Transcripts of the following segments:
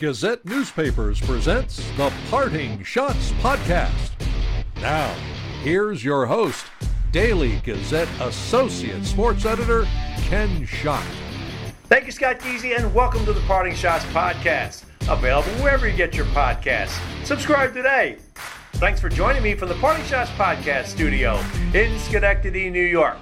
Gazette Newspapers presents the Parting Schotts Podcast. Now, here's your host, Daily Gazette Associate Sports Editor, Ken Schott. Thank you, Scott Geezy, and welcome to the Parting Schotts Podcast. Available wherever you get your podcasts. Subscribe today. Thanks for joining me from the Parting Schotts Podcast studio in Schenectady, New York.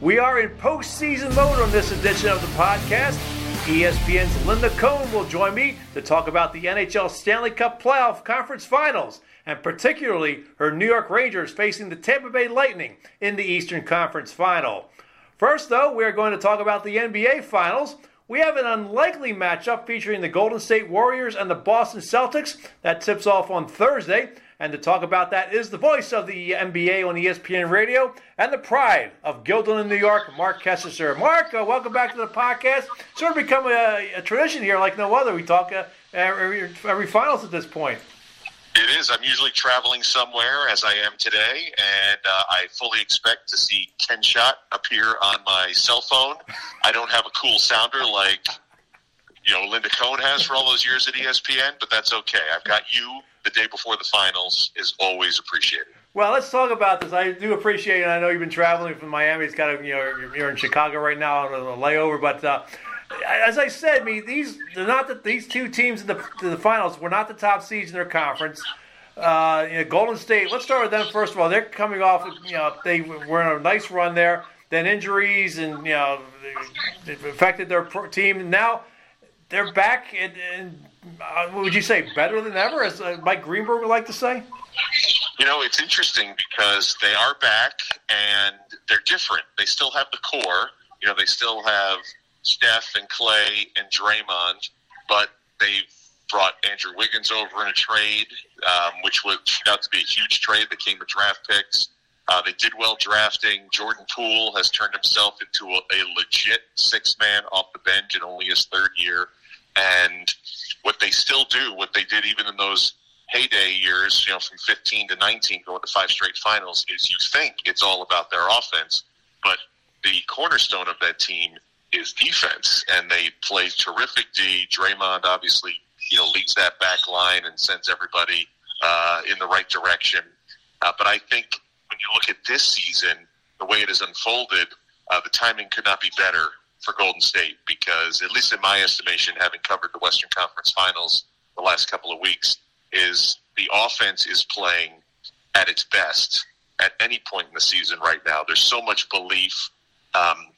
We are in postseason mode on this edition of the podcast. ESPN's Linda Cohn will join me to talk about the NHL Stanley Cup Playoff Conference Finals, and particularly her New York Rangers facing the Tampa Bay Lightning in the Eastern Conference Final. First, though, we are going to talk about the NBA Finals. We have an unlikely matchup featuring the Golden State Warriors and the Boston Celtics that tips off on Thursday. And to talk about that is the voice of the NBA on ESPN Radio and the pride of Guilderland, New York, Marc Kestecher. Marc, uh, welcome back to the podcast. Sort of become a, a tradition here like no other. We talk uh, every, every finals at this point. It is. I'm usually traveling somewhere, as I am today, and uh, I fully expect to see Ken Schott appear on my cell phone. I don't have a cool sounder like you know Linda Cohn has for all those years at ESPN, but that's okay. I've got you the day before the finals is always appreciated. Well, let's talk about this. I do appreciate it. I know you've been traveling from Miami. It's kind of you know you're in Chicago right now on a layover, but uh, as I said, I mean these not the, these two teams in the, the finals were not the top seeds in their conference. Uh, you know, Golden State. Let's start with them first of all. They're coming off. You know, they were in a nice run there. Then injuries and you know affected their team. Now they're back and, and uh, would you say better than ever, as uh, Mike Greenberg would like to say? You know, it's interesting because they are back and they're different. They still have the core. You know, they still have Steph and Klay and Draymond, but they've brought Andrew Wiggins over in a trade, um, which was turned out to be a huge trade that came with draft picks. Uh, they did well drafting. Jordan Poole has turned himself into a, a legit six man off the bench in only his third year. And what they still do, what they did even in those heyday years, you know, from 15 to 19, going to five straight finals, is you think it's all about their offense, but the cornerstone of that team is defense, and they play terrific D. Draymond obviously, you know, leads that back line and sends everybody uh, in the right direction. Uh, but I think when you look at this season, the way it has unfolded, uh, the timing could not be better for Golden State because, at least in my estimation, having covered the Western Conference Finals the last couple of weeks, is the offense is playing at its best at any point in the season right now. There's so much belief. Um,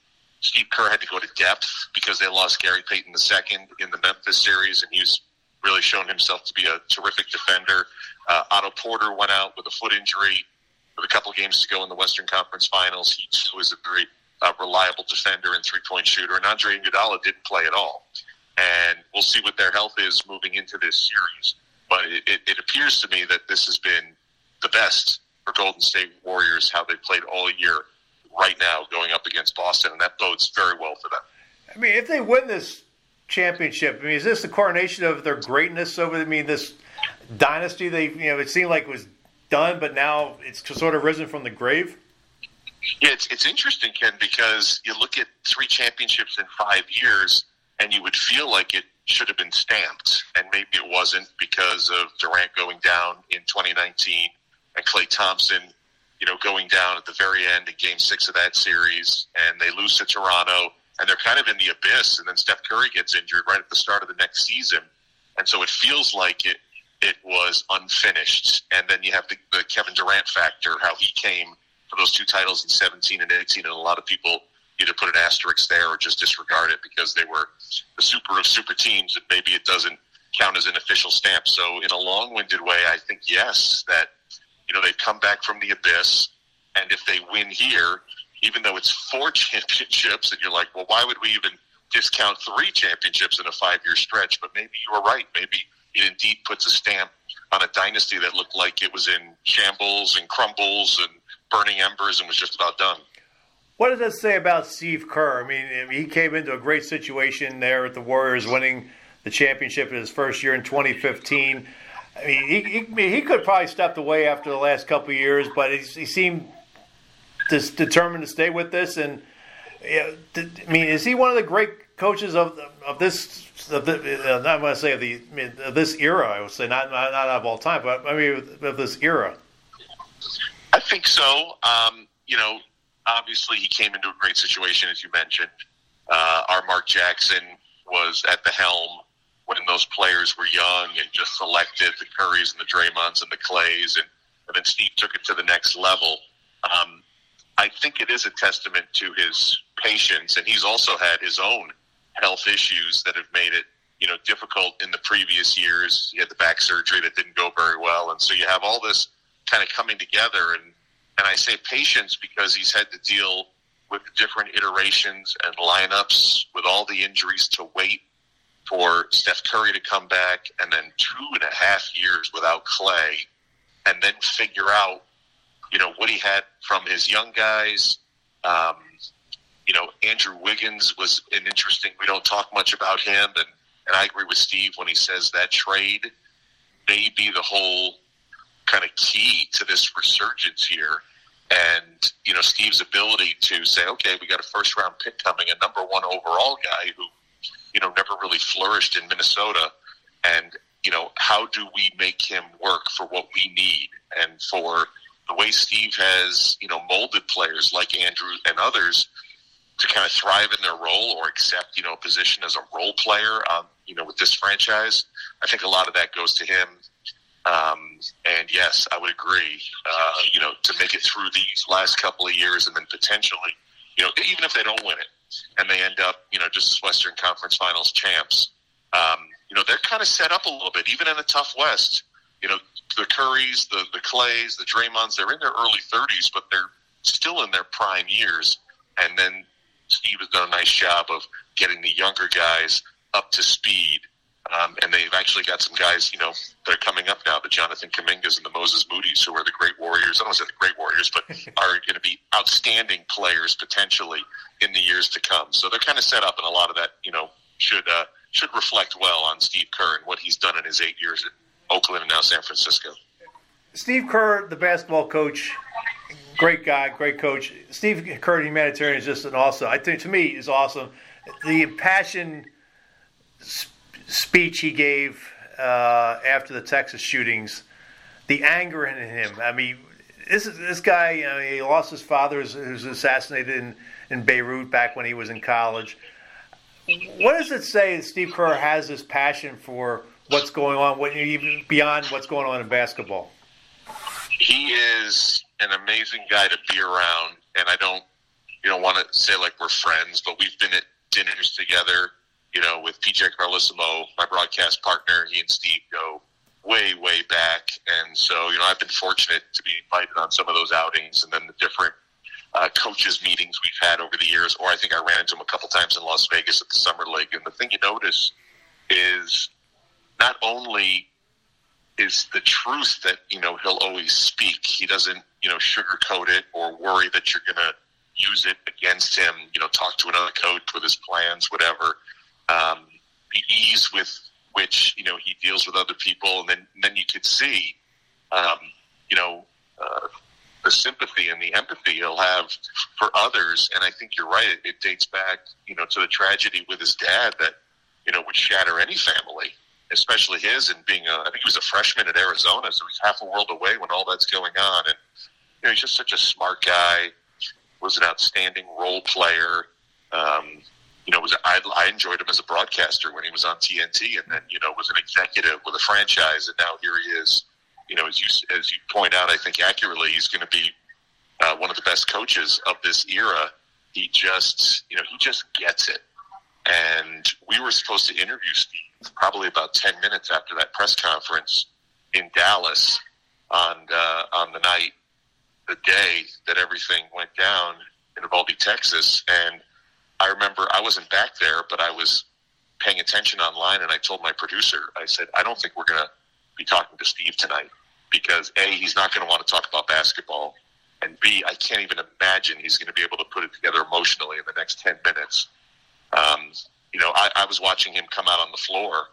Steve Kerr had to go to depth because they lost Gary Payton II in the Memphis series, and he's really shown himself to be a terrific defender. Uh, Otto Porter went out with a foot injury with a couple games to go in the Western Conference Finals. He was a very uh, reliable defender and three point shooter. And Andre Iguodala didn't play at all. And we'll see what their health is moving into this series. But it, it, it appears to me that this has been the best for Golden State Warriors, how they played all year right now going up against Boston. And that bodes very well for them. I mean, if they win this championship, I mean, is this the coronation of their greatness over, I mean, this dynasty they, you know, it seemed like was done, but now it's sort of risen from the grave? Yeah, it's, it's interesting, Ken, because you look at three championships in five years, and you would feel like it should have been stamped, and maybe it wasn't because of Durant going down in 2019 and Klay Thompson, you know, going down at the very end in Game Six of that series, and they lose to Toronto, and they're kind of in the abyss. And then Steph Curry gets injured right at the start of the next season, and so it feels like it it was unfinished. And then you have the, the Kevin Durant factor, how he came for those two titles in 17 and 18, and a lot of people either put an asterisk there or just disregard it because they were the super of super teams, and maybe it doesn't count as an official stamp. So, in a long-winded way, I think yes, that you know they've come back from the abyss, and if they win here, even though it's four championships, and you're like, well, why would we even discount three championships in a five-year stretch? But maybe you were right. Maybe it indeed puts a stamp on a dynasty that looked like it was in shambles and crumbles and burning embers and was just about done. What does that say about Steve Kerr? I mean, he came into a great situation there at the Warriors, winning the championship in his first year in 2015. I mean, he, he, he could probably stepped away after the last couple years, but he, he seemed determined to stay with this. And know, I mean, is he one of the great coaches of of this. Of the, uh, not going to say of the I mean, of this era. I would say not, not not of all time, but I mean of this era. I think so. Um, you know, obviously he came into a great situation, as you mentioned. Uh, our Mark Jackson was at the helm when those players were young and just selected the Currys and the Draymonds and the Klays, and, and then Steve took it to the next level. Um, I think it is a testament to his patience, and he's also had his own health issues that have made it, you know, difficult in the previous years. He had the back surgery that didn't go very well, and so you have all this kind of coming together. And and I say patience because he's had to deal with different iterations and lineups with all the injuries to wait for Steph Curry to come back, and then two and a half years without Klay, and then figure out, you know, what he had from his young guys. Um, you know, Andrew Wiggins was an interesting. We don't talk much about him, and and I agree with Steve when he says that trade may be the whole kind of key to this resurgence here. And you know, Steve's ability to say, okay, we got a first round pick coming, a number one overall guy who you know, never really flourished in Minnesota. And, you know, how do we make him work for what we need and for the way Steve has, you know, molded players like Andrew and others to kind of thrive in their role or accept, you know, a position as a role player, um, you know, with this franchise. I think a lot of that goes to him. Um, and yes, I would agree. Uh, you know, to make it through these last couple of years, and then potentially, you know, even if they don't win it, and they end up, you know, just Western Conference Finals champs. Um, you know, they're kind of set up a little bit, even in a tough West. You know, the Currys, the the Klays, the Draymonds, they're in their early 30s, but they're still in their prime years. And then Steve has done a nice job of getting the younger guys up to speed. Um, and they've actually got some guys, you know, that are coming up now, the Jonathan Kumingas and the Moses Moody's, who are the great warriors. I don't want to say the great warriors, but are going to be outstanding players potentially in the years to come. So they're kind of set up, and a lot of that, you know, should uh, should reflect well on Steve Kerr and what he's done in his eight years at Oakland and now San Francisco. Steve Kerr, the basketball coach, great guy, great coach. Steve Kerr, the humanitarian, is just an awesome. I think to me is awesome. The impassioned speech he gave uh, after the Texas shootings, the anger in him. I mean, this is, this guy. You know, he lost his father, who was assassinated in in Beirut back when he was in college. What does it say that Steve Kerr has this passion for what's going on, what, even beyond what's going on in basketball? He is an amazing guy to be around, and I don't, you know, want to say like we're friends, but we've been at dinners together, you know, with PJ Carlesimo, my broadcast partner. He and Steve go way, way back, and so you know, I've been fortunate to be invited on some of those outings, and then the different uh, coaches meetings we've had over the years, or I think I ran into him a couple times in Las Vegas at the Summer League. And the thing you notice is not only is the truth that you know he'll always speak. He doesn't you know sugarcoat it or worry that you're going to use it against him. You know, talk to another coach with his plans, whatever. Um, the ease with which you know he deals with other people, and then and then you could see, um, you know, uh, the sympathy and the empathy he'll have for others. And I think you're right. It, it dates back, you know, to the tragedy with his dad that, you know, would shatter any family, especially his. And being, a, I think he was a freshman at Arizona, so he's half a world away when all that's going on. And you know, he's just such a smart guy. Was an outstanding role player. Um, you know, was I, I enjoyed him as a broadcaster when he was on TNT, and then you know was an executive with a franchise, and now here he is you know, as you as you point out, I think accurately, he's going to be uh, one of the best coaches of this era. He just, you know, he just gets it. And we were supposed to interview Steve probably about ten minutes after that press conference in Dallas on uh, on the night, the day that everything went down in Uvalde, Texas. And I remember I wasn't back there, but I was paying attention online, and I told my producer, I said, I don't think we're going to be talking to Steve tonight because A, he's not going to want to talk about basketball, and B, I can't even imagine he's going to be able to put it together emotionally in the next 10 minutes. Um, you know, I, I was watching him come out on the floor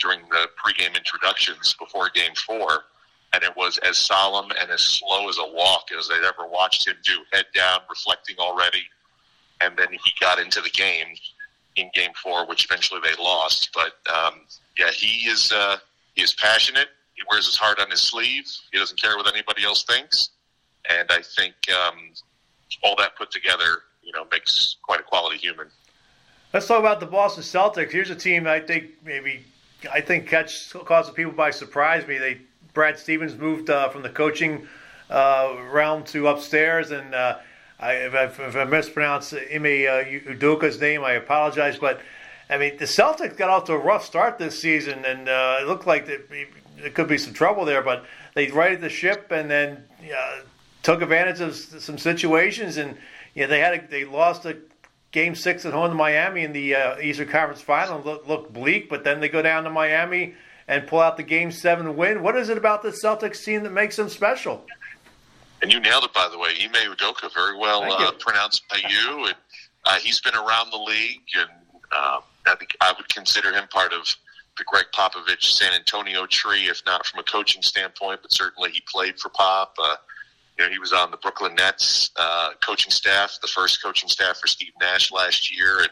during the pregame introductions before game four, and it was as solemn and as slow as a walk as I'd ever watched him do, head down, reflecting already. And then he got into the game, in Game Four, which eventually they lost. But um, yeah, he is uh, he is passionate. He wears his heart on his sleeve. He doesn't care what anybody else thinks, and I think um, all that put together, you know, makes quite a quality human. Let's talk about the Boston Celtics. Here's a team I think maybe I think catch causes people by surprise. Me, they Brad Stevens moved uh, from the coaching uh, realm to upstairs, and uh, I, if, I, if I mispronounce Ime uh, Udoka's name, I apologize. But I mean, the Celtics got off to a rough start this season, and uh, it looked like there could be some trouble there. But they righted the ship, and then uh, took advantage of some situations, and you know, they had a, they lost a Game six at home to Miami in the uh, Eastern Conference Final looked look bleak, but then they go down to Miami and pull out the Game seven win. What is it about the Celtics team that makes them special? And you nailed it, by the way. Ime Udoka, very well uh, pronounced by you. And uh, he's been around the league, and um, I think I would consider him part of the Gregg Popovich San Antonio tree, if not from a coaching standpoint, but certainly he played for Pop. Uh, you know, he was on the Brooklyn Nets uh, coaching staff, the first coaching staff for Steve Nash last year, and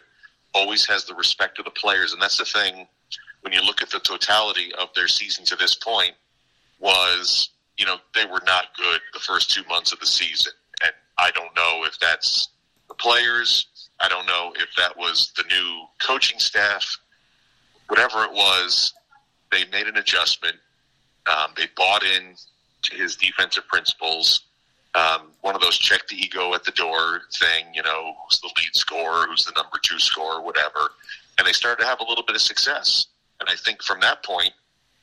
always has the respect of the players. And that's the thing when you look at the totality of their season to this point was, you know, they were not good the first two months of the season. And I don't know if that's the players. I don't know if that was the new coaching staff. Whatever it was, they made an adjustment. Um, they bought in to his defensive principles um, one of those check the ego at the door thing, you know, who's the lead scorer, who's the number two scorer, whatever. And they started to have a little bit of success. And I think from that point,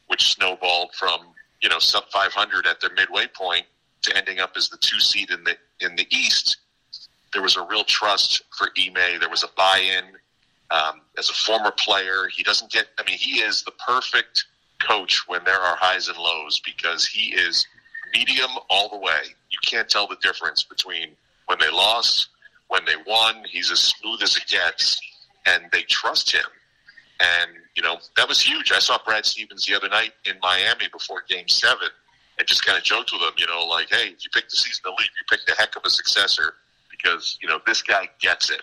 which snowballed from, you know, sub 500 at their midway point to ending up as the two seed in the, in the East, there was a real trust for Ime. There was a buy-in. Um, as a former player, he doesn't get, I mean, he is the perfect coach when there are highs and lows because he is medium all the way. You can't tell the difference between when they lost, when they won. He's as smooth as it gets, and they trust him. And, you know, that was huge. I saw Brad Stevens the other night in Miami before game seven and just kind of joked with him, you know, like, hey, if you pick the season to leave, you picked a heck of a successor because, you know, this guy gets it.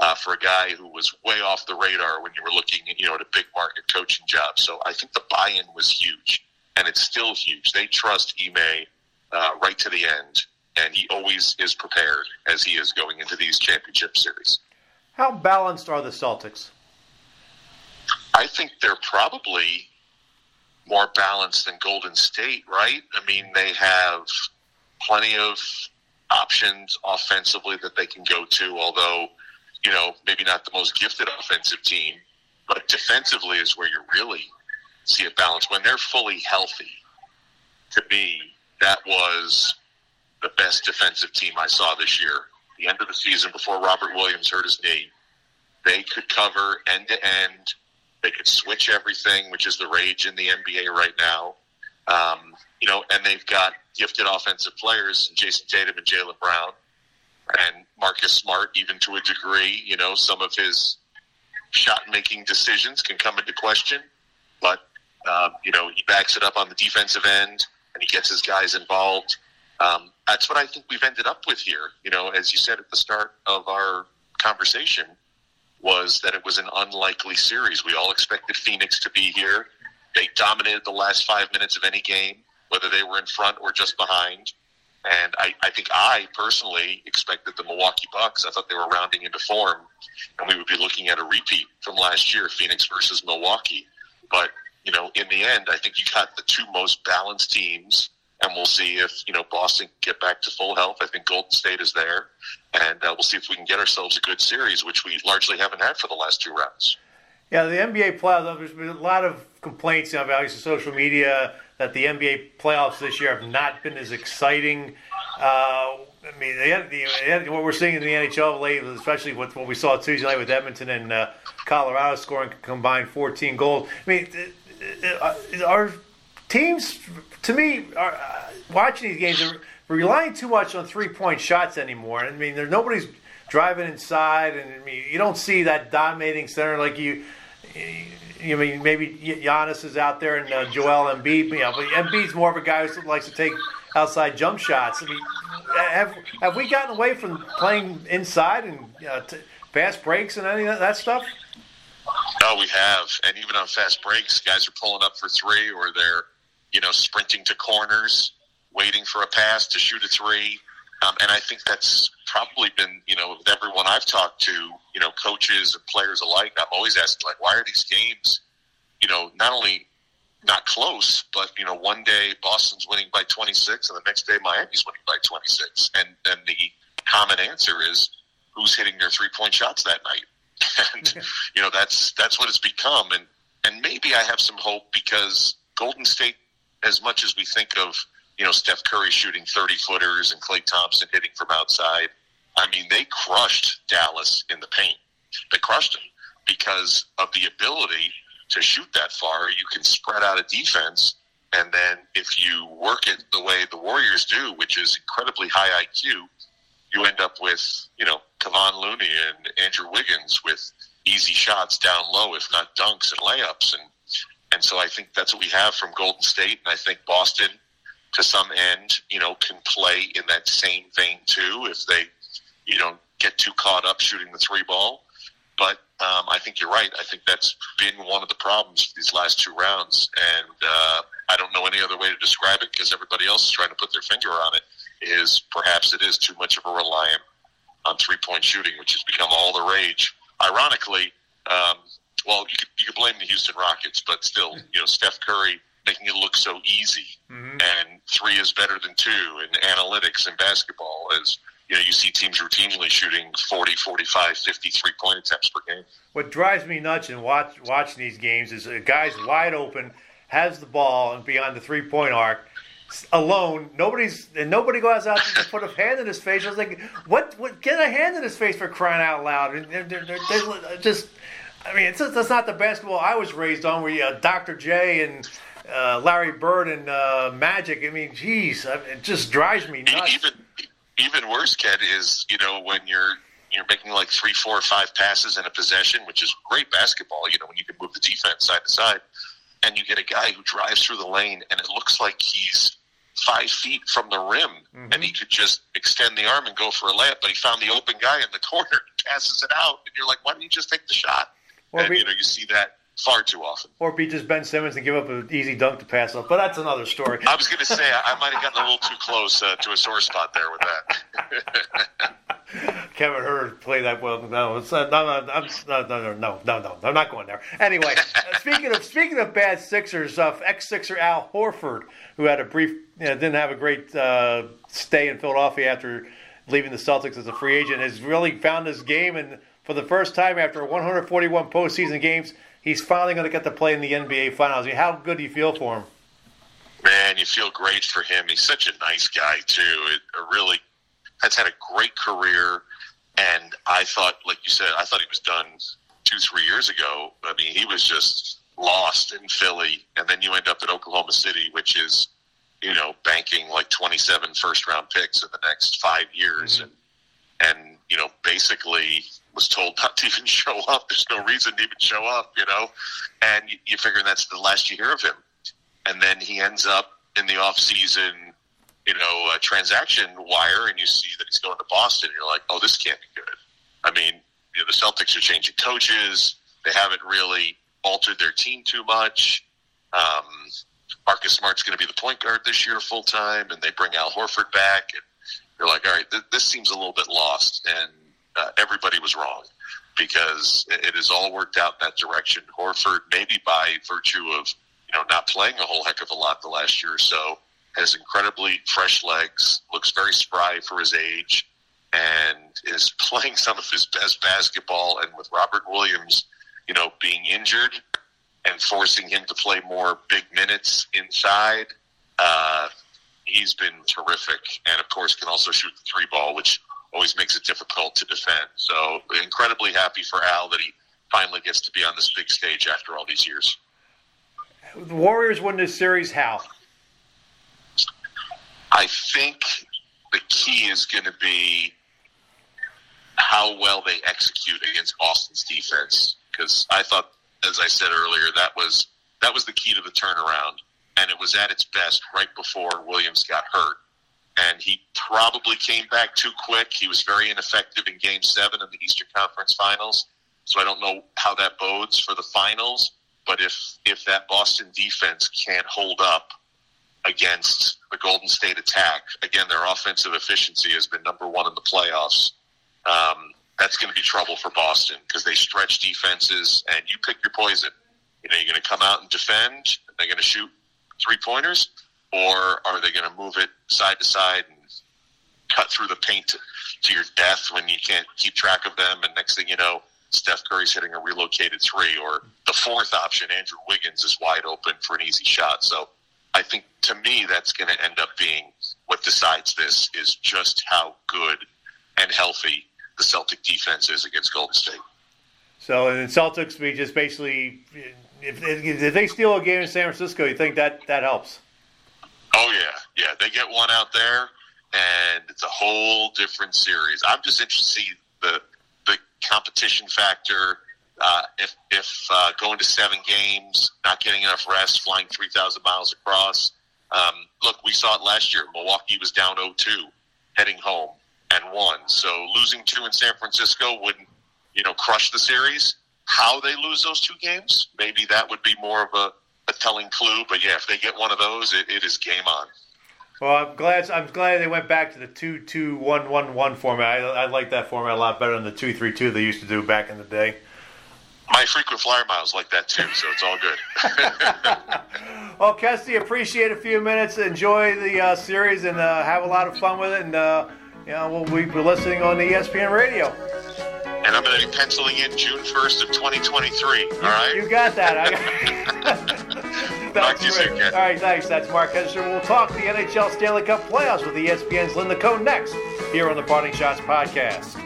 Uh, for a guy who was way off the radar when you were looking, you know, at a big market coaching job. So I think the buy-in was huge and it's still huge. They trust Ime uh, right to the end, and he always is prepared as he is going into these championship series. How balanced are the Celtics? I think they're probably more balanced than Golden State, right? I mean, they have plenty of options offensively that they can go to, although, you know, maybe not the most gifted offensive team, but defensively is where you're really see a balance. When they're fully healthy, to me, that was the best defensive team I saw this year. The end of the season before Robert Williams hurt his knee, they could cover end to end. They could switch everything, which is the rage in the NBA right now. Um, you know, and they've got gifted offensive players, Jayson Tatum and Jaylen Brown, and Marcus Smart, even to a degree. You know, some of his shot making decisions can come into question, but um, you know, he backs it up on the defensive end and he gets his guys involved. Um, that's what I think we've ended up with here. You know, as you said at the start of our conversation, was that it was an unlikely series. We all expected Phoenix to be here. They dominated the last five minutes of any game, whether they were in front or just behind. And I, I think I personally expected the Milwaukee Bucks. I thought they were rounding into form, and we would be looking at a repeat from last year, Phoenix versus Milwaukee. But you know, in the end, I think you got the two most balanced teams, and we'll see if you know Boston get back to full health. I think Golden State is there, and uh, we'll see if we can get ourselves a good series, which we largely haven't had for the last two rounds. Yeah, the NBA playoffs. There's been a lot of complaints on obviously social media that the NBA playoffs this year have not been as exciting. Uh, I mean, they had, what we're seeing in the NHL lately, especially with what we saw Tuesday night with Edmonton and uh, Colorado scoring combined 14 goals. I mean, uh, our teams, to me, uh, watching these games they're relying too much on three point shots anymore. I mean, there's nobody's driving inside, and I mean, you don't see that dominating center like you. You mean maybe Giannis is out there and uh, Joel Embiid, you know, but Embiid's more of a guy who likes to take outside jump shots. I mean, have have we gotten away from playing inside and uh, t- fast breaks and any of that stuff? Oh, we have, and even on fast breaks, guys are pulling up for three, or they're, you know, sprinting to corners, waiting for a pass to shoot a three. Um, and I think that's probably been, you know, with everyone I've talked to, you know, coaches and players alike. I'm always asking, like, why are these games, you know, not only not close, but you know, one day Boston's winning by 26, and the next day Miami's winning by 26, and and the common answer is who's hitting their three point shots that night, and you know that's that's what it's become, and and maybe I have some hope because Golden State, as much as we think of you know Steph Curry shooting 30 footers and Klay Thompson hitting from outside, I mean they crushed Dallas in the paint, they crushed them because of the ability to shoot that far, you can spread out a defense. And then if you work it the way the Warriors do, which is incredibly high IQ, you end up with, you know, Kevon Looney and Andrew Wiggins with easy shots down low, if not dunks and layups. And, and so I think that's what we have from Golden State. And I think Boston, to some end, you know, can play in that same vein too if they, you know, get too caught up shooting the three ball. But um, I think you're right. I think that's been one of the problems these last two rounds, and uh, I don't know any other way to describe it because everybody else is trying to put their finger on it. Is perhaps it is too much of a reliant on three point shooting, which has become all the rage. Ironically, um, well, you could, you could blame the Houston Rockets, but still, you know, Steph Curry making it look so easy, mm-hmm. and three is better than two, and analytics in basketball is you know, you see teams routinely shooting 40, 45, 53 point attempts per game. What drives me nuts in watch, watching these games is a guy's wide open, has the ball and beyond the three point arc, alone. Nobody's and nobody goes out to put a hand in his face. I was like, what? What? Get a hand in his face for crying out loud! And they're, they're, they're just, I mean, it's that's not the basketball I was raised on. Where you, uh, Dr. J and uh, Larry Bird and uh, Magic. I mean, geez, it just drives me nuts. Even even worse, Ken, is you know when you're you're making like three, four, five passes in a possession, which is great basketball. You know when you can move the defense side to side, and you get a guy who drives through the lane, and it looks like he's five feet from the rim, mm-hmm. and he could just extend the arm and go for a layup, but he found the open guy in the corner, passes it out, and you're like, why didn't you just take the shot? And you know you see that far too often. Or beat just Ben Simmons and give up an easy dunk to pass off. But that's another story. I was going to say I, might have gotten a little too close uh, to a sore spot there with that. Kevin Hurd played that well. No, it's, uh, no, no, I'm, no, no, no, no, no, I'm not going there. Anyway, uh, speaking of speaking of bad Sixers, uh, ex Sixer Al Horford, who had a brief, you know, didn't have a great uh, stay in Philadelphia after leaving the Celtics as a free agent, has really found his game and for the first time after 141 postseason games he's finally going to get to play in the NBA Finals. I mean, how good do you feel for him? Man, you feel great for him. He's such a nice guy too. It really has had a great career, and I thought, like you said, I thought he was done two, three years ago. I mean, he was just lost in Philly, and then you end up at Oklahoma City, which is, you know, banking like 27 first round picks in the next five years, mm-hmm. and and you know, basically was told not to even show up. There's no reason to even show up, you know. And you, you figure that's the last you hear of him. And then he ends up in the off season, you know, a transaction wire, and you see that he's going to Boston. And you're like, oh, this can't be good. I mean, you know, the Celtics are changing coaches. They haven't really altered their team too much. Um, Marcus Smart's going to be the point guard this year full time, and they bring Al Horford back, and you're like, all right, th- this seems a little bit lost. And uh, everybody was wrong because it has all worked out in that direction. Horford, maybe by virtue of you know not playing a whole heck of a lot the last year or so, has incredibly fresh legs, looks very spry for his age, and is playing some of his best basketball. And with Robert Williams, you know, being injured and forcing him to play more big minutes inside, uh, he's been terrific. And of course, can also shoot the three ball, which always makes it difficult to defend. So incredibly happy for Al that he finally gets to be on this big stage after all these years. The Warriors win this series how? I think the key is going to be how well they execute against Boston's defense because I thought, as I said earlier, that was that was the key to the turnaround, and it was at its best right before Williams got hurt and he probably came back too quick. He was very ineffective in Game Seven of the Eastern Conference Finals, so I don't know how that bodes for the finals. But if if that Boston defense can't hold up against the Golden State attack, again, their offensive efficiency has been number one in the playoffs. Um, that's going to be trouble for Boston because they stretch defenses, and you pick your poison. You know, you're going to come out and defend. They're going to shoot three pointers, or are they going to move it side to side and cut through the paint to, to your death when you can't keep track of them? And next thing you know, Steph Curry's hitting a relocated three, or the fourth option, Andrew Wiggins, is wide open for an easy shot. So I think to me, that's going to end up being what decides this is just how good and healthy the Celtic defense is against Golden State. So, in Celtics, we just basically, if, if they steal a game in San Francisco, you think that that helps? Oh yeah, yeah. They get one out there, and it's a whole different series. I'm just interested to see the the competition factor. Uh, if if uh, going to seven games, not getting enough rest, flying three thousand miles across. Um, look, we saw it last year. Milwaukee was down 0-2 heading home and won. So losing two in San Francisco wouldn't, you know, crush the series. How they lose those two games, maybe that would be more of a, a telling clue. But yeah, if they get one of those, it, it is game on. Well, I'm glad. I'm glad they went back to the two two one one one format. I, I like that format a lot better than the two three two they used to do back in the day. My frequent flyer miles like that too, so it's all good. well, Kesty, appreciate a few minutes. Enjoy the uh, series and uh, have a lot of fun with it. And uh, yeah, we'll be listening on the ESPN radio. And I'm going to be penciling in June 1st of 2023. All right? You got that. Talk to you soon, Ken. All right, thanks. That's Marc Kestecher. We'll talk the NHL Stanley Cup playoffs with ESPN's Linda Cohn next here on the Parting Schotts podcast.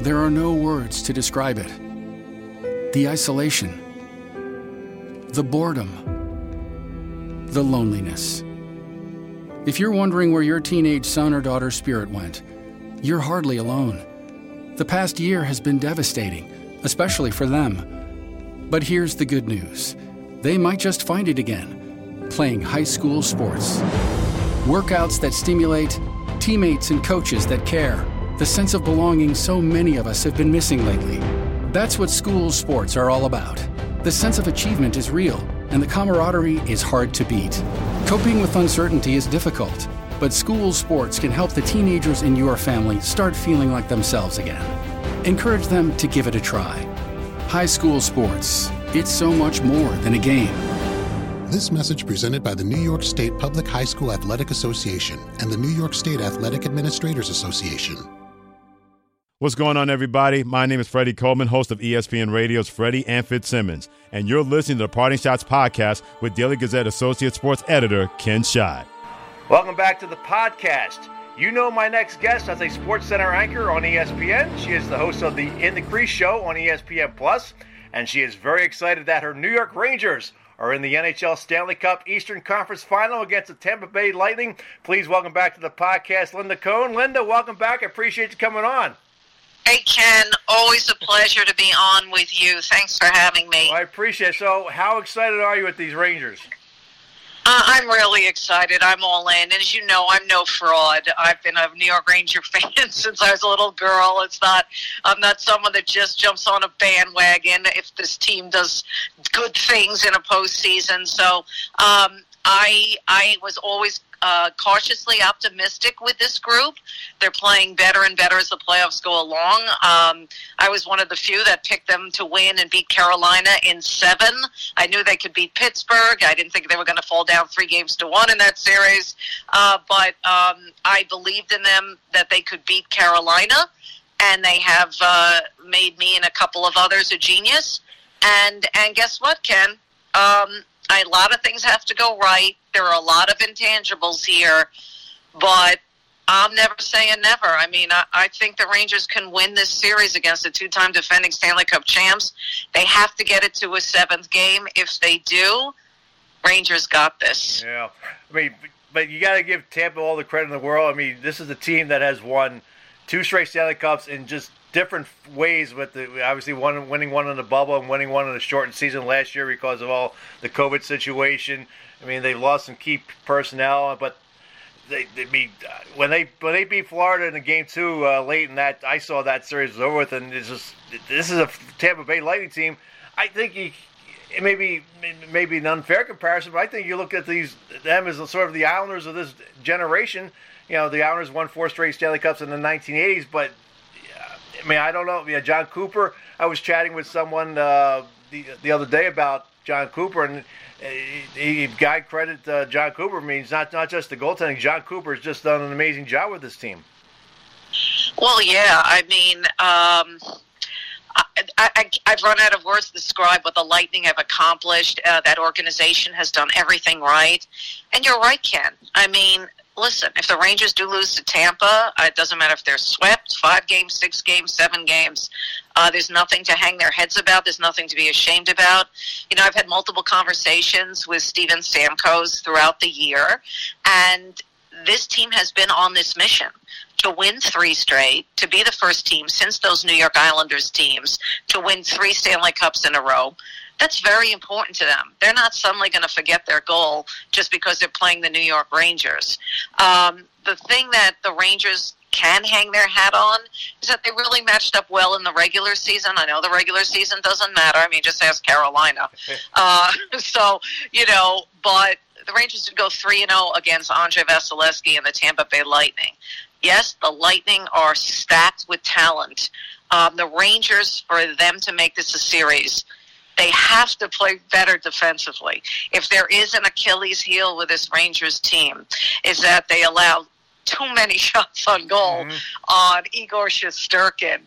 There are no words to describe it. The isolation, the boredom, the loneliness. If you're wondering where your teenage son or daughter's spirit went, you're hardly alone. The past year has been devastating, especially for them. But here's the good news they might just find it again, playing high school sports. Workouts that stimulate, teammates and coaches that care, the sense of belonging so many of us have been missing lately. That's what school sports are all about. The sense of achievement is real and the camaraderie is hard to beat. Coping with uncertainty is difficult, but school sports can help the teenagers in your family start feeling like themselves again. Encourage them to give it a try. High school sports, it's so much more than a game. This message presented by the New York State Public High School Athletic Association and the New York State Athletic Administrators Association. What's going on, everybody? My name is Freddie Coleman, host of ESPN Radio's Freddie and Fitzsimmons, and you're listening to the Parting Schotts podcast with Daily Gazette Associate Sports Editor Ken Schott. Welcome back to the podcast. You know my next guest as a Sports Center anchor on ESPN. She is the host of the In the Crease show on ESPN Plus, and she is very excited that her New York Rangers are in the NHL Stanley Cup Eastern Conference Final against the Tampa Bay Lightning. Please welcome back to the podcast, Linda Cohn. Linda, welcome back. I appreciate you coming on. Hey, Ken, always a pleasure to be on with you. Thanks for having me. Well, I appreciate it. So, how excited are you with these Rangers? I'm really excited. I'm all in. As you know, I'm no fraud. I've been a New York Ranger fan since I was a little girl. It's not, I'm not someone that just jumps on a bandwagon if this team does good things in a postseason. So um, I, I was always uh, cautiously optimistic with this group. They're playing better and better as the playoffs go along. Um, I was one of the few that picked them to win and beat Carolina in seven. I knew they could beat Pittsburgh. I didn't think they were going to fall down three games to one in that series, uh, but um, I believed in them that they could beat Carolina, and they have uh, made me and a couple of others a genius. And and guess what, Ken? Um, a lot of things have to go right. There are a lot of intangibles here, but I'm never saying never. I mean, I, I think the Rangers can win this series against the two time defending Stanley Cup champs. They have to get it to a seventh game. If they do, Rangers got this. Yeah. I mean, but you got to give Tampa all the credit in the world. I mean, this is a team that has won two straight Stanley Cups in just different ways with the obviously one winning one in the bubble and winning one in the shortened season last year because of all the COVID situation. I mean, they lost some key personnel, but they, they beat uh, when they when they beat Florida in the game two uh, late in that. I saw that series was over with, and it's just this is a Tampa Bay Lightning team. I think you it may be maybe an unfair comparison, but I think you look at these them as sort of the Islanders of this generation. You know, the Islanders won four straight Stanley Cups in the 1980s, but I mean, I don't know. Yeah, Jon Cooper. I was chatting with someone uh, the the other day about Jon Cooper, and he, he guy credit uh, Jon Cooper means not not just the goaltending. Jon Cooper has just done an amazing job with this team. Well, yeah. I mean, um, I, have run out of words to describe what the Lightning have accomplished. Uh, that organization has done everything right, and you're right, Ken. I mean, listen, if the Rangers do lose to Tampa, uh, it doesn't matter if they're swept, five games, six games, seven games. Uh, there's nothing to hang their heads about. There's nothing to be ashamed about. You know, I've had multiple conversations with Steven Stamkos throughout the year, and this team has been on this mission to win three straight, to be the first team since those New York Islanders teams to win three Stanley Cups in a row. That's very important to them. They're not suddenly going to forget their goal just because they're playing the New York Rangers. Um, the thing that the Rangers can hang their hat on is that they really matched up well in the regular season. I know the regular season doesn't matter. I mean, just ask Carolina. uh, so, you know, but the Rangers did go 3 0 against Andrei Vasilevskiy and the Tampa Bay Lightning. Yes, the Lightning are stacked with talent. Um, the Rangers, for them to make this a series, they have to play better defensively. If there is an Achilles heel with this Rangers team, is that they allow too many shots on goal mm-hmm. on Igor Shesterkin.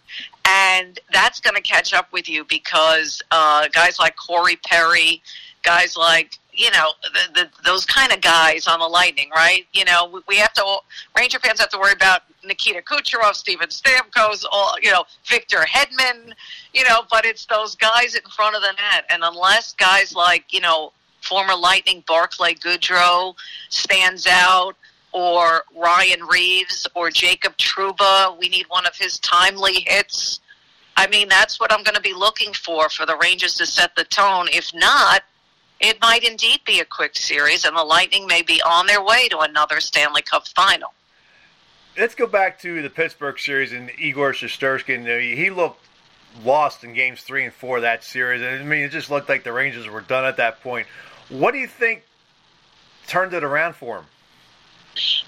And that's going to catch up with you because uh, guys like Corey Perry, guys like you know the, the, those kind of guys on the Lightning, right? You know, we, have to Ranger fans have to worry about Nikita Kucherov, Steven Stamkos, all you know, Victor Hedman, you know, but it's those guys in front of the net, and unless guys like you know former Lightning Barclay Goodrow stands out. Or Ryan Reaves, or Jacob Trouba. We need one of his timely hits. I mean, that's what I'm going to be looking for for the Rangers to set the tone. If not, it might indeed be a quick series, and the Lightning may be on their way to another Stanley Cup final. Let's go back to the Pittsburgh series and Igor Shesterkin. He looked lost in games three and four of that series. I mean, it just looked like the Rangers were done at that point. What do you think turned it around for him?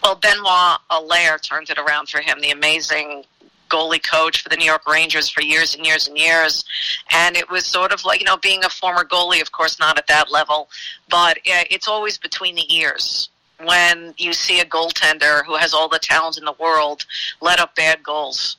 Well, Benoit Allaire turned it around for him. The amazing goalie coach for the New York Rangers for years and years and years. And it was sort of like, you know, being a former goalie, of course, not at that level, but it's always between the ears when you see a goaltender who has all the talent in the world let up bad goals.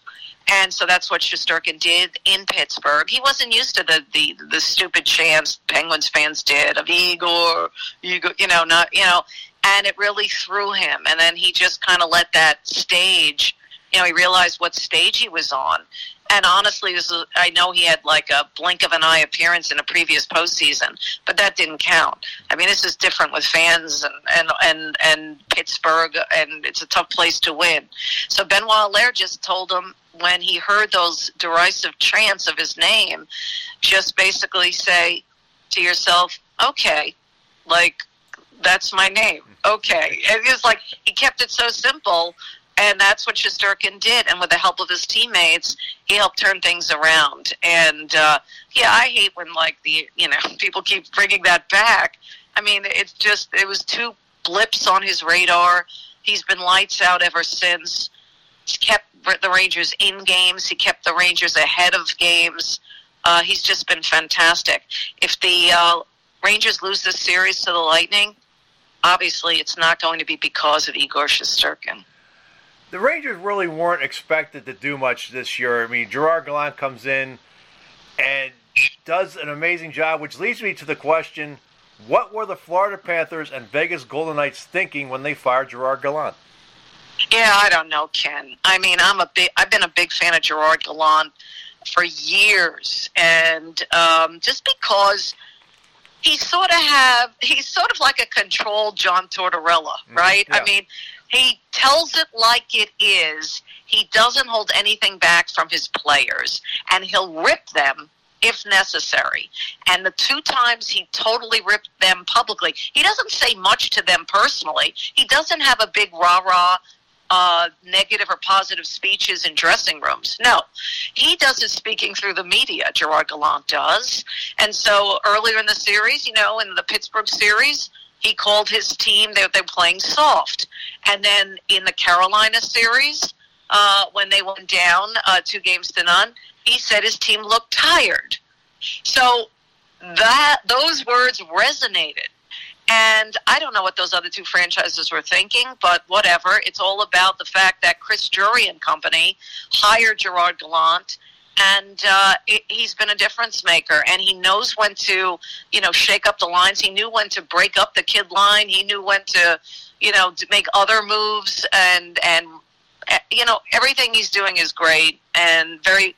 And so that's what Shesterkin did in Pittsburgh. He wasn't used to the, the, the stupid chants Penguins fans did of Igor, Igor, you know, not, you know, and it really threw him. And then he just kind of let that stage you know, he realized what stage he was on. And honestly, this is, I know he had like a blink of an eye appearance in a previous postseason, but that didn't count. I mean, this is different with fans and and and, and Pittsburgh, and it's a tough place to win. So Benoit Allaire just told him when he heard those derisive chants of his name, just basically say to yourself, "Okay, like that's my name." Okay, and was like he kept it so simple and that's what Shesterkin did. And with the help of his teammates, he helped turn things around. And uh, yeah, I hate when like the you know people keep bringing that back. I mean, it's just it was two blips on his radar. He's been lights out ever since. He's kept the Rangers in games. He kept the Rangers ahead of games. Uh, he's just been fantastic. If the uh, Rangers lose this series to the Lightning, obviously it's not going to be because of Igor Shesterkin the Rangers really weren't expected to do much this year. I mean, Gerard Gallant comes in and does an amazing job, which leads me to the question what were the Florida Panthers and Vegas Golden Knights thinking when they fired Gerard Gallant? Yeah, I don't know, Ken. I mean, I'm a big, I've been a big fan of Gerard Gallant for years, and um, just because he sort of have, he's sort of like a controlled John Tortorella, mm-hmm. right? Mm-hmm, yeah. I mean, he tells it like it is. He doesn't hold anything back from his players, and he'll rip them if necessary. And the two times he totally ripped them publicly, he doesn't say much to them personally. He doesn't have a big rah rah uh, negative or positive speeches in dressing rooms. No, he does his speaking through the media. Gerard Gallant does, and so earlier in the series, you know, in the Pittsburgh series, he called his team they they're playing soft, and then in the Carolina series, uh, when they went down uh, two games to none, he said his team looked tired. So that those words resonated and I don't know what those other two franchises were thinking, but whatever. It's all about the fact that Chris Drury and company hired Gerard Gallant, and uh, it, he's been a difference maker. And he knows when to, you know, shake up the lines. He knew when to break up the kid line. He knew when to, you know, to make other moves. And and eh, you know, everything he's doing is great and very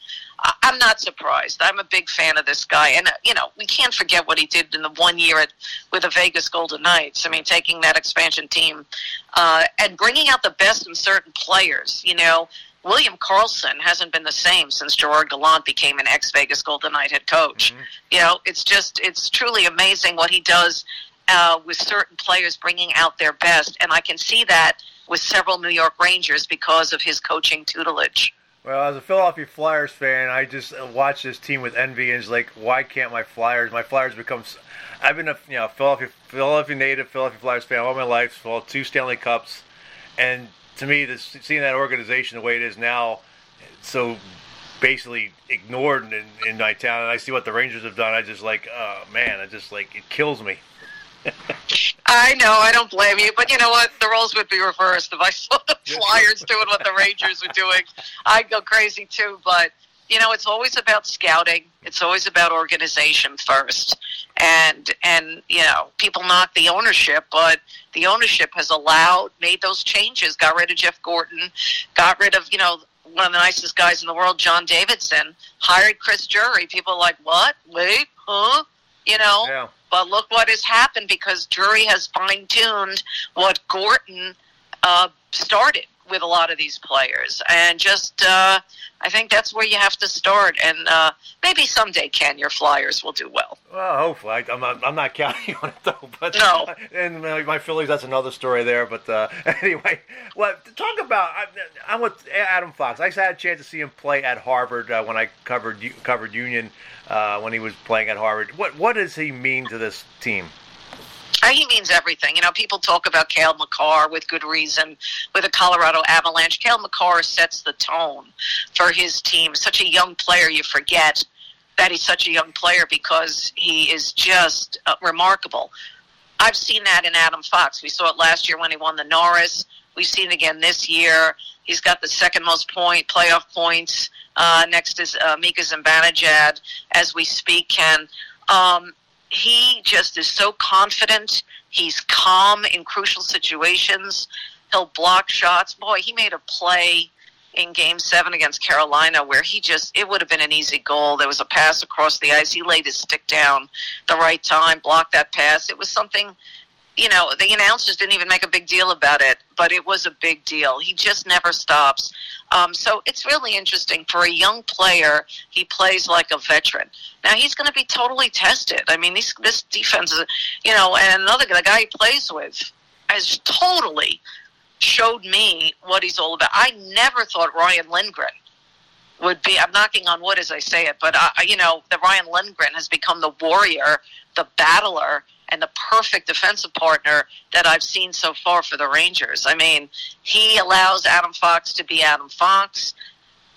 I'm not surprised. I'm a big fan of this guy, and uh, you know we can't forget what he did in the one year at with the Vegas Golden Knights. I mean, taking that expansion team uh, and bringing out the best in certain players. You know, William Karlsson hasn't been the same since Gerard Gallant became an ex Vegas Golden Knight head coach. Mm-hmm. You know, it's just it's truly amazing what he does uh, with certain players bringing out their best, and I can see that with several New York Rangers because of his coaching tutelage. Well, as a Philadelphia Flyers fan, I just watch this team with envy and it's like, why can't my Flyers? My Flyers become. I've been a you know Philadelphia Philadelphia native, Philadelphia Flyers fan all my life. Well, two Stanley Cups, and to me, this seeing that organization the way it is now, so basically ignored in, in my town, and I see what the Rangers have done. I just like, oh man, I just like it kills me. I know, I don't blame you, but you know what? The roles would be reversed if I saw the Flyers doing what the Rangers were doing. I'd go crazy too, but you know, it's always about scouting. It's always about organization first. And and you know, people knock the ownership, but the ownership has allowed made those changes, got rid of Jeff Gorton, got rid of, you know, one of the nicest guys in the world, John Davidson, hired Chris Drury. People are like, What? Wait, huh? You know? Yeah but look what has happened because Drury has fine tuned what Gorton uh, started with a lot of these players, and just uh, I think that's where you have to start. And uh, maybe someday, Ken, your Flyers will do well. Well, hopefully, I, am not. I'm not counting on it though. But no, and my Phillies, that's another story there. But uh, anyway, well, talk about. I, am with Adam Fox. I had a chance to see him play at Harvard uh, when I covered covered Union uh, when he was playing at Harvard. What what does he mean to this team? Uh, he means everything. You know, people talk about Cale Makar with good reason with the Colorado Avalanche. Cale Makar sets the tone for his team. Such a young player, you forget that he's such a young player because he is just uh, remarkable. I've seen that in Adam Fox. We saw it last year when he won the Norris. We've seen it again this year. He's got the second most point playoff points. Uh, next is uh, Mika Zibanejad as we speak. Ken, um, he just is so confident. He's calm in crucial situations. He'll block shots. Boy, he made a play in game seven against Carolina where he just, it would have been an easy goal. There was a pass across the ice. He laid his stick down the right time, blocked that pass. It was something you know, the announcers didn't even make a big deal about it, but it was a big deal. He just never stops. Um, so it's really interesting for a young player. He plays like a veteran. Now he's going to be totally tested. I mean, this defense is, you know, and another the guy he plays with has totally showed me what he's all about. I never thought Ryan Lindgren would be. I'm knocking on wood as I say it, but I, you know, the Ryan Lindgren has become the warrior, the battler and the perfect defensive partner that I've seen so far for the Rangers. I mean, he allows Adam Fox to be Adam Fox.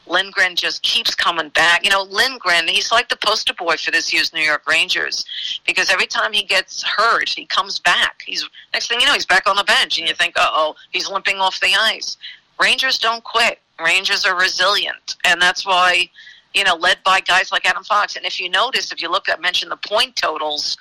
Lindgren just keeps coming back. You know, Lindgren, he's like the poster boy for this year's New York Rangers because every time he gets hurt, he comes back. He's next thing you know, he's back on the bench, and you think, uh oh, he's limping off the ice. Rangers don't quit. Rangers are resilient, and that's why, you know, led by guys like Adam Fox. And if you notice, if you look at mention the point totals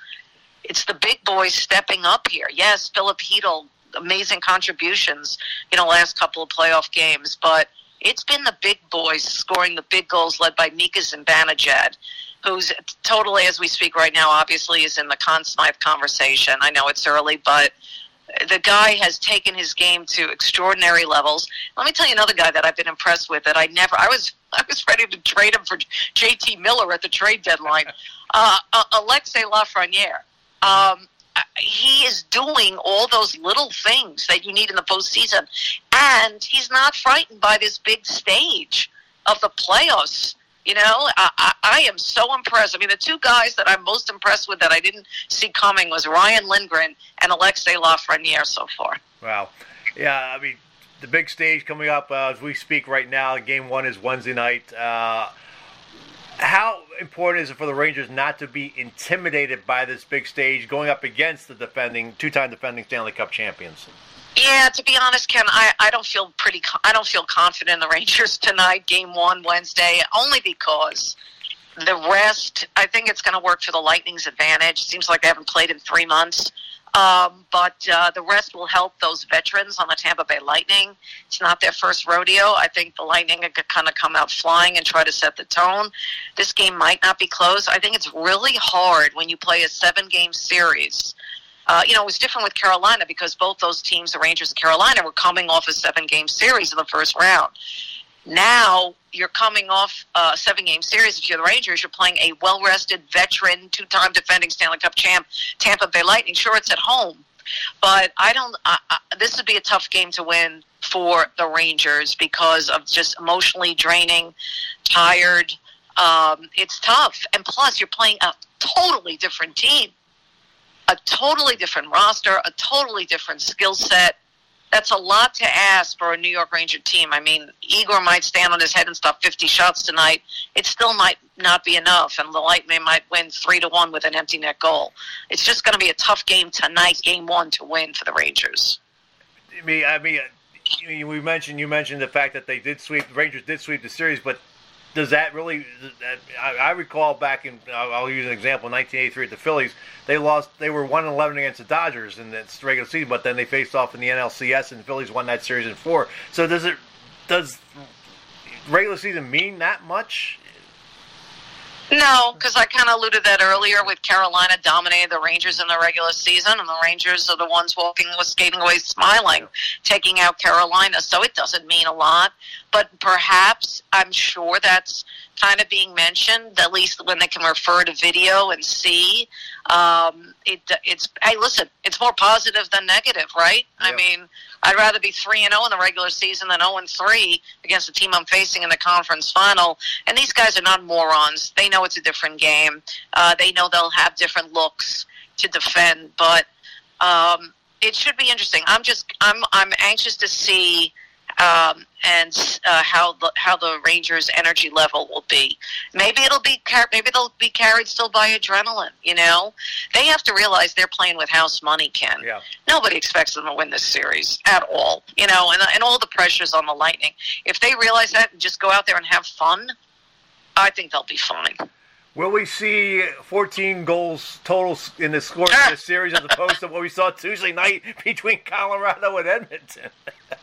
it's the big boys stepping up here. Yes, Filip Chytil, amazing contributions, you know, last couple of playoff games, but it's been the big boys scoring the big goals led by Mika Zibanejad, who's totally, as we speak right now, obviously is in the Conn Smythe conversation. I know it's early, but the guy has taken his game to extraordinary levels. Let me tell you another guy that I've been impressed with that I never I was I was ready to trade him for JT Miller at the trade deadline. Uh, uh, Alexis Lafreniere. Um, he is doing all those little things that you need in the postseason, and he's not frightened by this big stage of the playoffs. You know, I, I, I am so impressed. I mean, the two guys that I'm most impressed with that I didn't see coming was Ryan Lindgren and Alexis Lafreniere so far. Wow. Yeah, I mean, the big stage coming up uh, as we speak right now. Game one is Wednesday night. Uh, how important is it for the Rangers not to be intimidated by this big stage going up against the defending two-time defending Stanley Cup champions? Yeah, to be honest, Ken, I, I don't feel pretty. I don't feel confident in the Rangers tonight. Game one Wednesday, only because the rest. I think it's going to work for the Lightning's advantage. Seems like they haven't played in three months. Um, but uh, the rest will help those veterans on the Tampa Bay Lightning. It's not their first rodeo. I think the Lightning could kind of come out flying and try to set the tone. This game might not be close. I think it's really hard when you play a seven game series. Uh, you know, it was different with Carolina because both those teams, the Rangers and Carolina, were coming off a seven game series in the first round. Now you're coming off a seven game series. If you're the Rangers, you're playing a well rested veteran, two time defending Stanley Cup champ, Tampa Bay Lightning. Sure, it's at home, but I don't. I, I, this would be a tough game to win for the Rangers because of just emotionally draining, tired. Um, it's tough, and plus you're playing a totally different team, a totally different roster, a totally different skill set that's a lot to ask for a New York Ranger team. I mean, Igor might stand on his head and stop 50 shots tonight. It still might not be enough, and the Lightning might win three to one with an empty net goal. It's just going to be a tough game tonight, game one, to win for the Rangers. I mean, I mean, we mentioned you mentioned the fact that they did sweep. The Rangers did sweep the series, but does that really? I, recall back in I'll use an example. 1983 at the Phillies, they lost. They were one eleven against the Dodgers in the regular season, but then they faced off in the NLCS, and the Phillies won that series in four. So does it? Does regular season mean that much? No, because I kind of alluded that earlier with Carolina dominated the Rangers in the regular season, and the Rangers are the ones walking, with skating away, smiling, taking out Carolina. So it doesn't mean a lot, but perhaps I'm sure that's kind of being mentioned, at least when they can refer to video and see. Um, it, it's hey, listen, it's more positive than negative, right? Yep. I mean, I'd rather be three and zero oh in the regular season than zero oh and three against the team I'm facing in the conference final. And these guys are not morons; they know it's a different game. Uh, they know they'll have different looks to defend, but um, it should be interesting. I'm just I'm I'm anxious to see um, and uh, how the how the Rangers' energy level will be. Maybe it'll be car- maybe they'll be carried still by adrenaline. You know, they have to realize they're playing with house money. Ken, yeah. nobody expects them to win this series at all. You know, and and all the pressures on the Lightning. If they realize that and just go out there and have fun, I think they'll be fine. Will we see 14 goals total in the score in this series as opposed to what we saw Tuesday night between Colorado and Edmonton?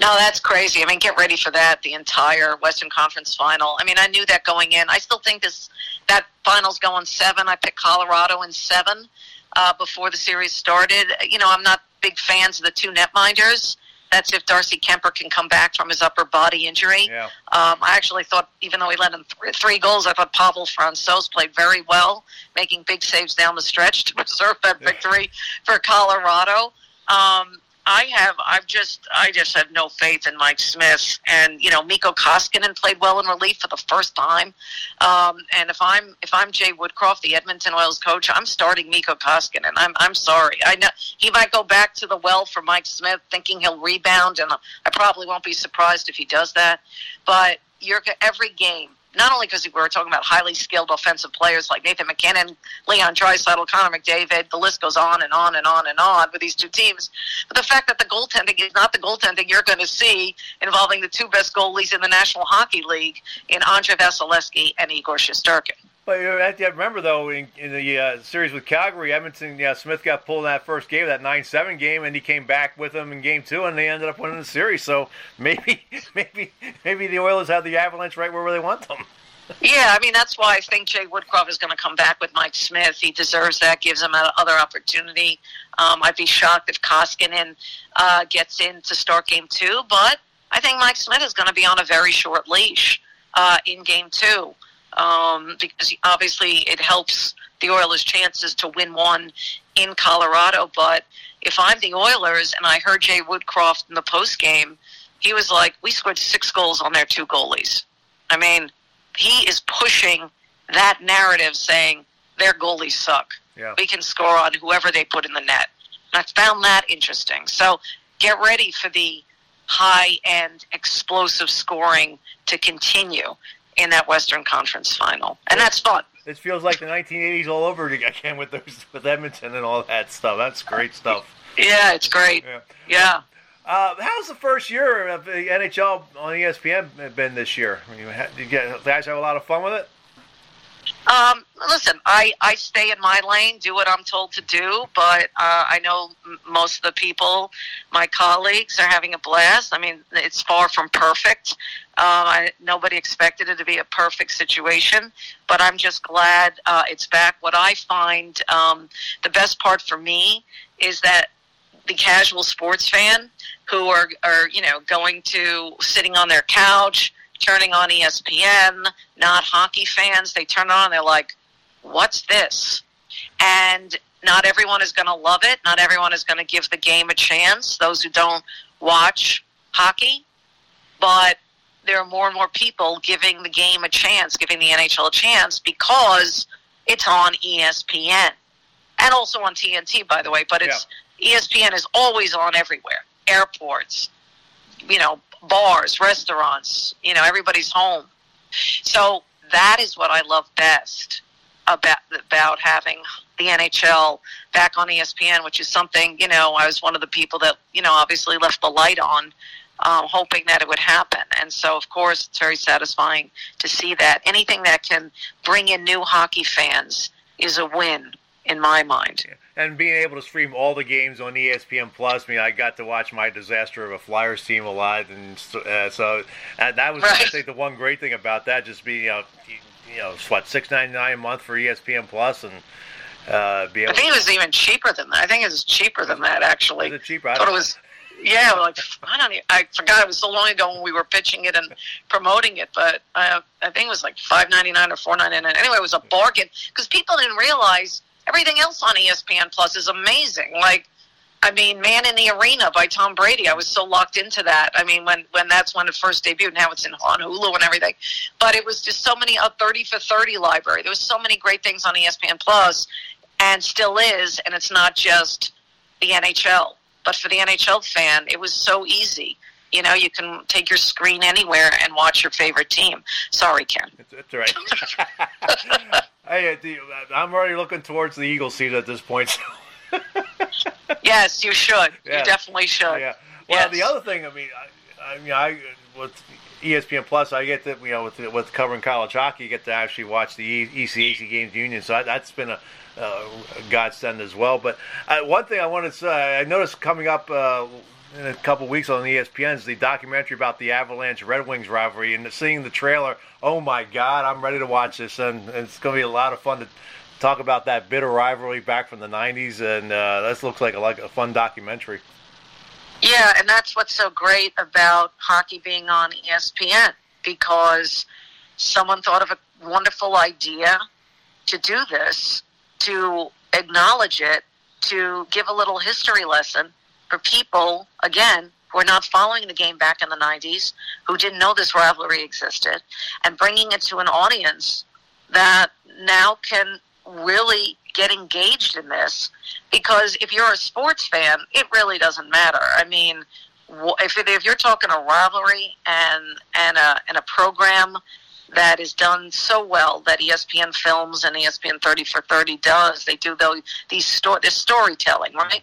no, that's crazy. I mean, get ready for that. The entire Western Conference final. I mean, I knew that going in. I still think this that final's going seven. I picked Colorado in seven uh, before the series started. You know, I'm not big fans of the two netminders. That's if Darcy Kuemper can come back from his upper body injury. Yeah. Um, I actually thought, even though he let in th- three goals, I thought Pavel Francouz played very well, making big saves down the stretch to preserve that victory for Colorado. Um, I have I've just I just have no faith in Mike Smith. And you know Mikko Koskinen played well in relief for the first time. Um, and if I'm if I'm Jay Woodcroft the Edmonton Oilers coach I'm starting Mikko Koskinen. I'm I'm sorry. I know he might go back to the well for Mike Smith thinking he'll rebound and I probably won't be surprised if he does that. But you're every game not only because we were talking about highly skilled offensive players like Nathan MacKinnon, Leon Draisaitl, Connor McDavid, the list goes on and on and on and on with these two teams. But the fact that the goaltending is not the goaltending you're going to see involving the two best goalies in the National Hockey League in Andrei Vasilevskiy and Igor Shesterkin. But you have to remember, though, in, in the uh, series with Calgary, Edmonton, yeah, Smith got pulled in that first game, that nine-seven game, and he came back with them in game two, and they ended up winning the series. So maybe, maybe, maybe the Oilers have the Avalanche right where they want them. Yeah, I mean that's why I think Jay Woodcroft is going to come back with Mike Smith. He deserves that. Gives him another opportunity. Um, I'd be shocked if Koskinen uh, gets in to start game two, but I think Mike Smith is going to be on a very short leash uh, in game two um, because obviously it helps the Oilers' chances to win one in Colorado. But if I'm the Oilers and I heard Jay Woodcroft in the post game, he was like, "We scored six goals on their two goalies." I mean, he is pushing that narrative, saying their goalies suck. Yeah. We can score on whoever they put in the net. And I found that interesting. So get ready for the high end explosive scoring to continue in that Western Conference final. And that's fun. It feels like the 1980s all over again with those with Edmonton and all that stuff. That's great stuff. Yeah, it's great. Yeah. Yeah. Uh, how's the first year of the NHL on ESPN been this year? I mean, ha- did you get, guys have a lot of fun with it? Um, listen, I, I stay in my lane, do what I'm told to do, but uh, I know most of the people, my colleagues, are having a blast. I mean, it's far from perfect. Um, I, nobody expected it to be a perfect situation, but I'm just glad uh, it's back. What I find um, the best part for me is that the casual sports fan who are, are you know going to sitting on their couch turning on espn not hockey fans. They turn it on they're like what's this? And not everyone is going to love it. Not everyone is going to give the game a chance those who don't watch hockey. But there are more and more people giving the game a chance giving the nhl a chance because it's on espn and also on tnt by the way but it's E ESPN is always on everywhere. Airports, you know, bars, restaurants, you know, everybody's home. So that is what I love best about about having the NHL back on ESPN, which is something, you know, I was one of the people that, you know, obviously left the light on, um, hoping that it would happen. And so, of course, it's very satisfying to see that. Anything that can bring in new hockey fans is a win in my mind. And being able to stream all the games on ESPN Plus, I mean, I got to watch my disaster of a Flyers team a lot, and so, uh, so uh, that was, I think, the one great thing about that, just being, you know, you, know, what six ninety nine a month for ESPN Plus, and uh, be able. I think it was even cheaper than that. I think it was cheaper than that, actually. Is it cheaper? I I thought it was. Yeah, like I don't. Even, I forgot it was so long ago when we were pitching it and promoting it, but uh, I think it was like five ninety nine or four ninety nine. Anyway, it was a bargain because people didn't realize everything else on ESPN Plus is amazing. Like, I mean, Man in the Arena by Tom Brady. I was so locked into that. I mean, when when that's when it first debuted. Now it's in on Hulu and everything, but it was just so many a thirty for thirty library. There was so many great things on ESPN Plus, and still is. And it's not just the NHL. But for the NHL fan, it was so easy. You know, you can take your screen anywhere and watch your favorite team. Sorry, Ken. It's, it's all right. hey, uh, I'm already looking towards the Eagles season at this point. Yes, you should. Yeah. You definitely should. Yeah. Well, Yes. the other thing, I mean, I, I mean, I with ESPN Plus, I get to you know with with covering college hockey, you get to actually watch the ECAC games union. So that, that's been a, uh, a godsend as well. But uh, one thing I wanted to say, I noticed coming up. Uh, in a couple weeks on ESPN is the documentary about the Avalanche Red Wings rivalry, and seeing the trailer. Oh my God, I'm ready to watch this, and, it's going to be a lot of fun to talk about that bitter rivalry back from the '90s, and uh, this looks like a, like a fun documentary. Yeah, and that's what's so great about hockey being on ESPN because someone thought of a wonderful idea to do this, to acknowledge it, to give a little history lesson for people, again, who are not following the game back in the 90s, who didn't know this rivalry existed, and bringing it to an audience that now can really get engaged in this because if you're a sports fan, it really doesn't matter. I mean, if if you're talking a rivalry and and a and a program that is done so well that ESPN Films and ESPN 30 for 30 does, they do those these sto- this storytelling, right?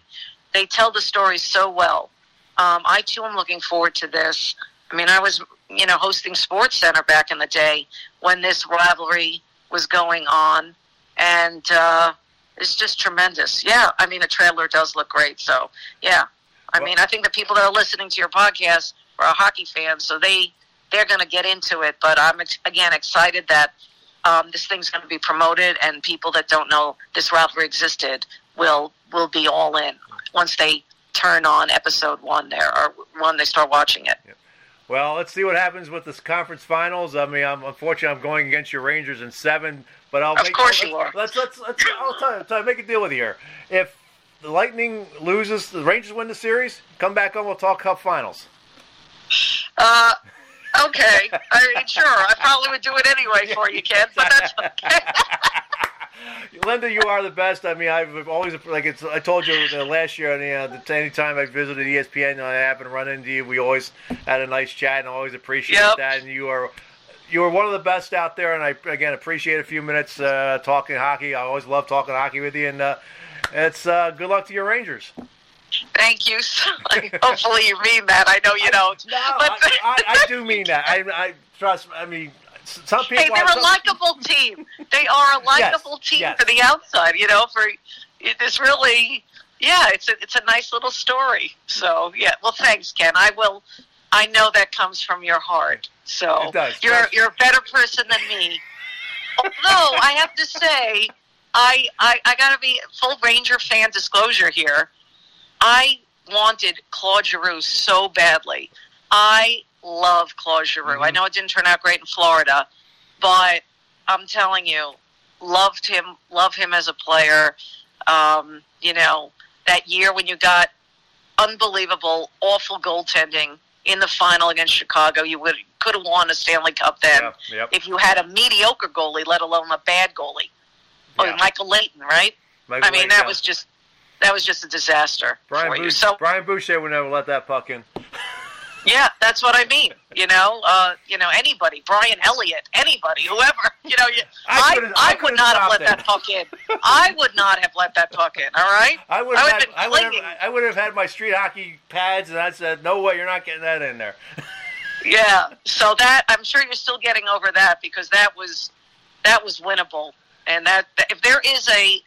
They tell the story so well. Um, I too am looking forward to this. I mean, I was you know hosting Sports Center back in the day when this rivalry was going on, and uh, it's just tremendous. Yeah, I mean the trailer does look great. So yeah, I Well- mean I think the people that are listening to your podcast are hockey fans, so they they're going to get into it. But I'm again excited that um, this thing's going to be promoted, and people that don't know this rivalry existed will will be all in once they turn on episode one there or when they start watching it. Well, let's see what happens with this conference finals. I mean, I'm unfortunately I'm going against your Rangers in seven, but I'll Of make, course you are. Let's let's let's I'll tell you, tell you, make a deal with you here. If the Lightning loses, the Rangers win the series. Come back on. We'll talk Cup Finals. Uh, okay. I mean, sure. I probably would do it anyway for you, kid, but that's okay. Linda, you are the best. I mean, I've always like it's. I told you uh, last year. Know, the, anytime I visited ESPN, and I happened to run into you. We always had a nice chat, and I always appreciate Yep. that. And you are, you are one of the best out there. And I again appreciate a few minutes uh, talking hockey. I always love talking hockey with you. And uh, it's uh, good luck to your Rangers. Thank you. So, hopefully you mean that. I know you don't. No, but I, I, I do mean that. I, I trust. I mean, some people. hey, they're a likable team. They are a likable team yes. for the outside. You know, for it is really, yeah, it's a it's a nice little story. So yeah, well, thanks, Ken. I will. I know that comes from your heart. So It does. you're Trust- you're a better person than me. Although I have to say, I I, I got to be full Ranger fan disclosure here. I wanted Claude Giroux so badly. I love Claude Giroux. I know it didn't turn out great in Florida, but I'm telling you, loved him. Love him as a player. Um, you know that year when you got unbelievable, awful goaltending in the final against Chicago, you would could have won a Stanley Cup then Yeah, yep. if you had a mediocre goalie, let alone a bad goalie. Oh, Michael Leighton, right? Michael I mean, that yeah. was just that was just a disaster Brian for you. So Brian Boucher would never let that puck in. Yeah, that's what I mean. You know, uh, you know, anybody, Brian Elliott, anybody, whoever. You know, you, I I, I, I would not have let it. that puck in. I would not have let that puck in. All right. I would I have would had, I would have. I would have had my street hockey pads, and I said, "No way, you're not getting that in there." Yeah. So that I'm sure you're still getting over that because that was that was winnable, and that, that if there is a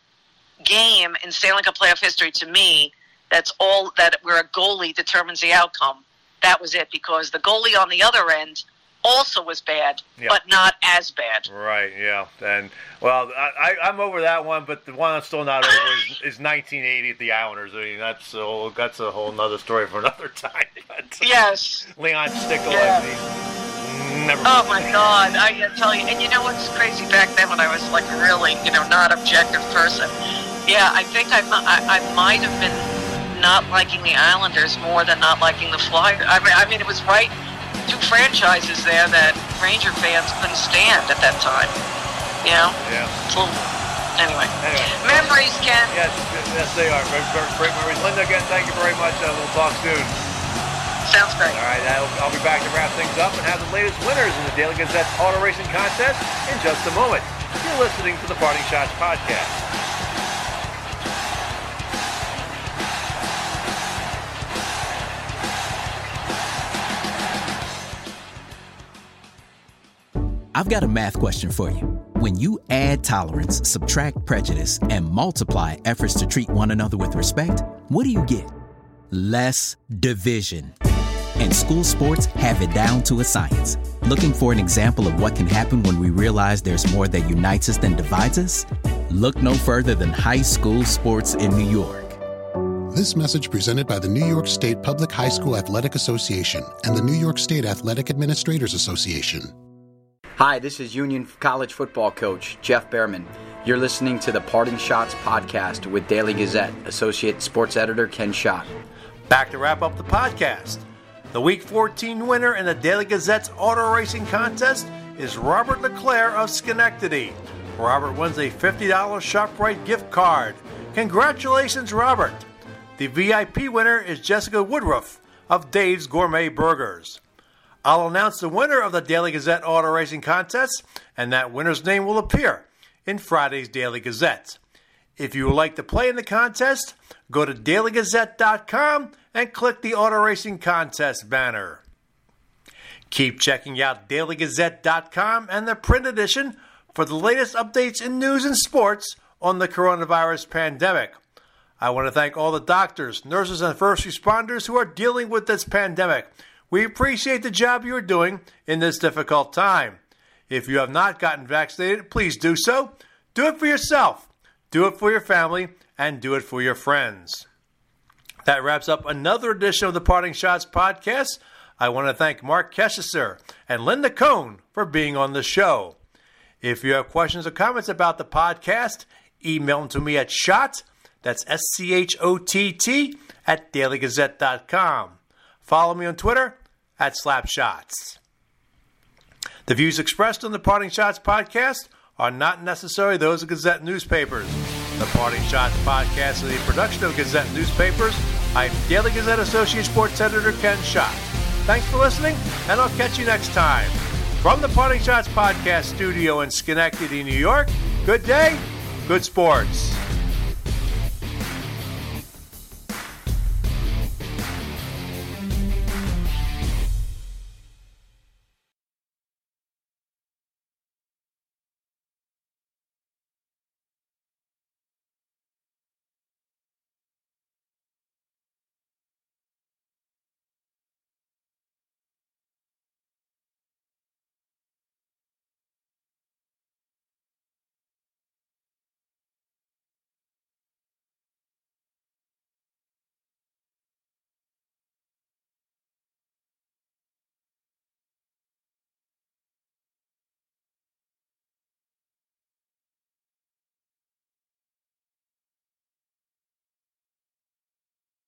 game in Stanley Cup playoff history to me that's all that where a goalie determines the outcome, that was it because the goalie on the other end also was bad, but not as bad. Right. Yeah. And well, I, I'm over that one, but the one I'm still not over is, is 1980 at the Islanders. I mean, that's a whole, that's a whole nother story for another time. But Yes. Leon Stickle, Yeah. I mean, never. Oh my God! I tell you, and you know what's crazy back then when I was like really, you know, not objective person. Yeah, I think I, I, I might have been not liking the Islanders more than not liking the Flyers. I mean, I mean, it was right two franchises there that Ranger fans couldn't stand at that time. You know, Yeah. anyway. Anyway. Memories, Ken. Yes, yes, they are. Very great memories. Linda, again, thank you very much. Uh, we'll talk soon. Sounds great. All right, I'll, I'll be back to wrap things up and have the latest winners in the Daily Gazette's auto racing contest in just a moment. You're listening to the Parting Schotts podcast. I've got a math question for you. When you add tolerance, subtract prejudice, and multiply efforts to treat one another with respect, what do you get? Less division. And school sports have it down to a science. Looking for an example of what can happen when we realize there's more that unites us than divides us? Look no further than high school sports in New York. This message presented by the New York State Public High School Athletic Association and the New York State Athletic Administrators Association. Hi, this is Union College football coach Jeff Behrman. You're listening to the Parting Schotts podcast with Daily Gazette Associate Sports Editor Ken Schott. Back to wrap up the podcast. The Week 14 winner in the Daily Gazette's auto racing contest is Robert LeClaire of Schenectady. Robert wins a $50 ShopRite gift card. Congratulations, Robert. The VIP winner is Jessica Woodruff of Dave's Gourmet Burgers. I'll announce the winner of the Daily Gazette Auto Racing Contest, and that winner's name will appear in Friday's Daily Gazette. If you would like to play in the contest, go to dailygazette.com and click the Auto Racing Contest banner. Keep checking out dailygazette.com and the print edition for the latest updates in news and sports on the coronavirus pandemic. I want to thank all the doctors, nurses, and first responders who are dealing with this pandemic. We appreciate the job you're doing in this difficult time. If you have not gotten vaccinated, please do so. Do it for yourself, do it for your family, and do it for your friends. That wraps up another edition of the Parting Schotts podcast. I want to thank Marc Kestecher and Linda Cohn for being on the show. If you have questions or comments about the podcast, email them to me at Schott, that's S C H O T T, at dailygazette.com. Follow me on Twitter at Slapschotts. The views expressed on the Parting Schotts podcast are not necessarily those of Gazette newspapers. The Parting Schotts podcast is a production of Gazette newspapers. I'm Daily Gazette Associate Sports Editor Ken Schott. Thanks for listening, and I'll catch you next time. From the Parting Schotts podcast studio in Schenectady, New York, good day, good sports.